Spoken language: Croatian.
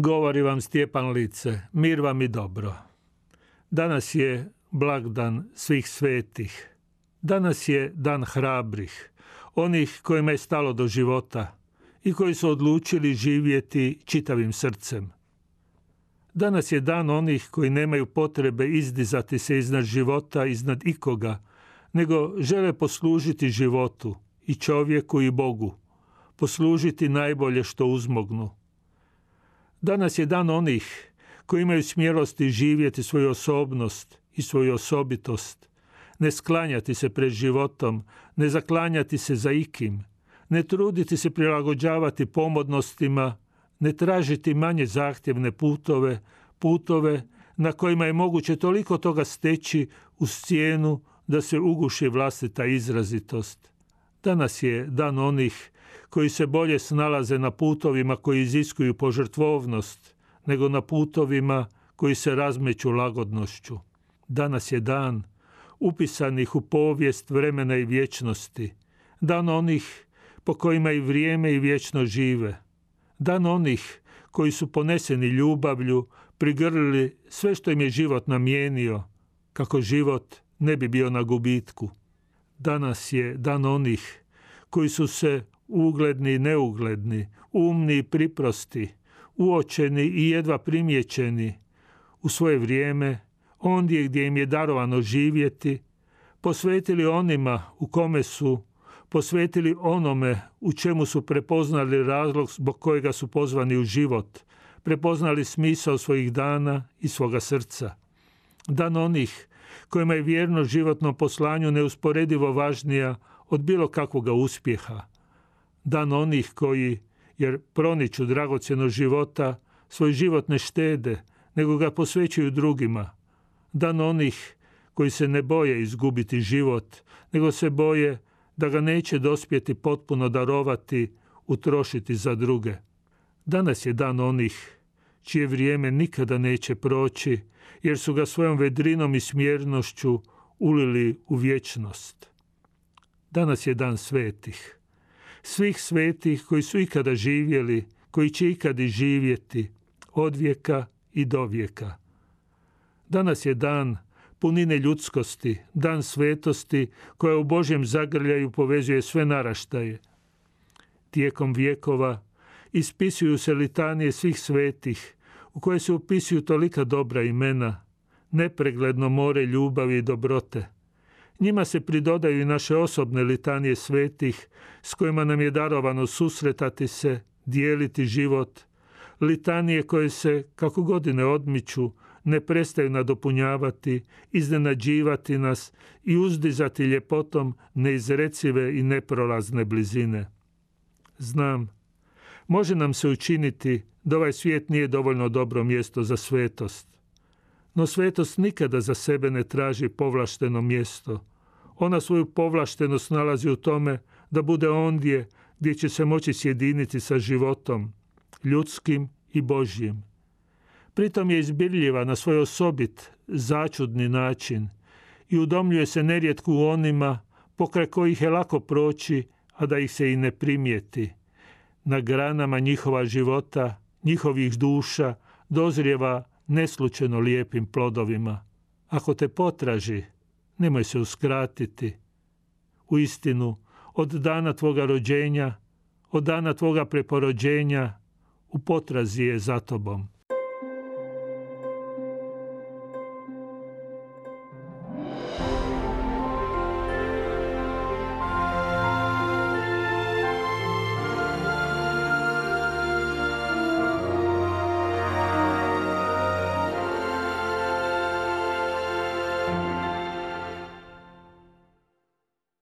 Govori vam Stjepan Lice, mir vam i dobro. Danas je blagdan svih svetih. Danas je dan hrabrih, onih kojima je stalo do života i koji su odlučili živjeti čitavim srcem. Danas je dan onih koji nemaju potrebe izdizati se iznad života, iznad ikoga, nego žele poslužiti životu i čovjeku i Bogu, poslužiti najbolje što uzmognu. Danas je dan onih koji imaju smjelosti živjeti svoju osobnost i svoju osobitost, ne sklanjati se pred životom, ne zaklanjati se za ikim, ne truditi se prilagođavati pomodnostima, ne tražiti manje zahtjevne putove, putove na kojima je moguće toliko toga steći uz cijenu da se uguši vlastita izrazitost. Danas je dan onih koji se bolje snalaze na putovima koji iziskuju požrtvovnost, nego na putovima koji se razmeću lagodnošću. Danas je dan upisanih u povijest vremena i vječnosti, dan onih po kojima i vrijeme i vječno žive, dan onih koji su poneseni ljubavlju, prigrlili sve što im je život namijenio, kako život ne bi bio na gubitku. Danas je dan onih koji su se ugledni i neugledni, umni i priprosti, uočeni i jedva primjećeni, u svoje vrijeme, ondje gdje im je darovano živjeti, posvetili onima u kome su, posvetili onome u čemu su prepoznali razlog zbog kojega su pozvani u život, prepoznali smisao svojih dana i svoga srca. Dan onih kojima je vjerno životnom poslanju neusporedivo važnija od bilo kakvoga uspjeha, dan onih koji, jer proniču dragocjeno života, svoj život ne štede, nego ga posvećuju drugima. Dan onih koji se ne boje izgubiti život, nego se boje da ga neće dospjeti potpuno darovati, utrošiti za druge. Danas je dan onih čije vrijeme nikada neće proći, jer su ga svojom vedrinom i smjernošću ulili u vječnost. Danas je dan svetih svih svetih koji su ikada živjeli, koji će ikada živjeti, od vijeka i do vijeka. Danas je dan punine ljudskosti, dan svetosti koja u Božjem zagrljaju povezuje sve naraštaje. Tijekom vijekova ispisuju se litanije svih svetih, u koje se upisuju tolika dobra imena, nepregledno more ljubavi i dobrote – njima se pridodaju i naše osobne litanije svetih s kojima nam je darovano susretati se, dijeliti život, litanije koje se, kako godine odmiču, ne prestaju nadopunjavati, iznenađivati nas i uzdizati ljepotom neizrecive i neprolazne blizine. Znam, može nam se učiniti da ovaj svijet nije dovoljno dobro mjesto za svetost, no svetost nikada za sebe ne traži povlašteno mjesto. Ona svoju povlaštenost nalazi u tome da bude ondje gdje će se moći sjediniti sa životom, ljudskim i Božjim. Pritom je izbirljiva na svoj osobit, začudni način i udomljuje se nerijetko u onima pokraj kojih je lako proći, a da ih se i ne primijeti. Na granama njihova života, njihovih duša, dozrijeva neslučajno lijepim plodovima. Ako te potraži, nemoj se uskratiti. U istinu, od dana tvoga rođenja, od dana tvoga preporođenja, u potrazi je za tobom.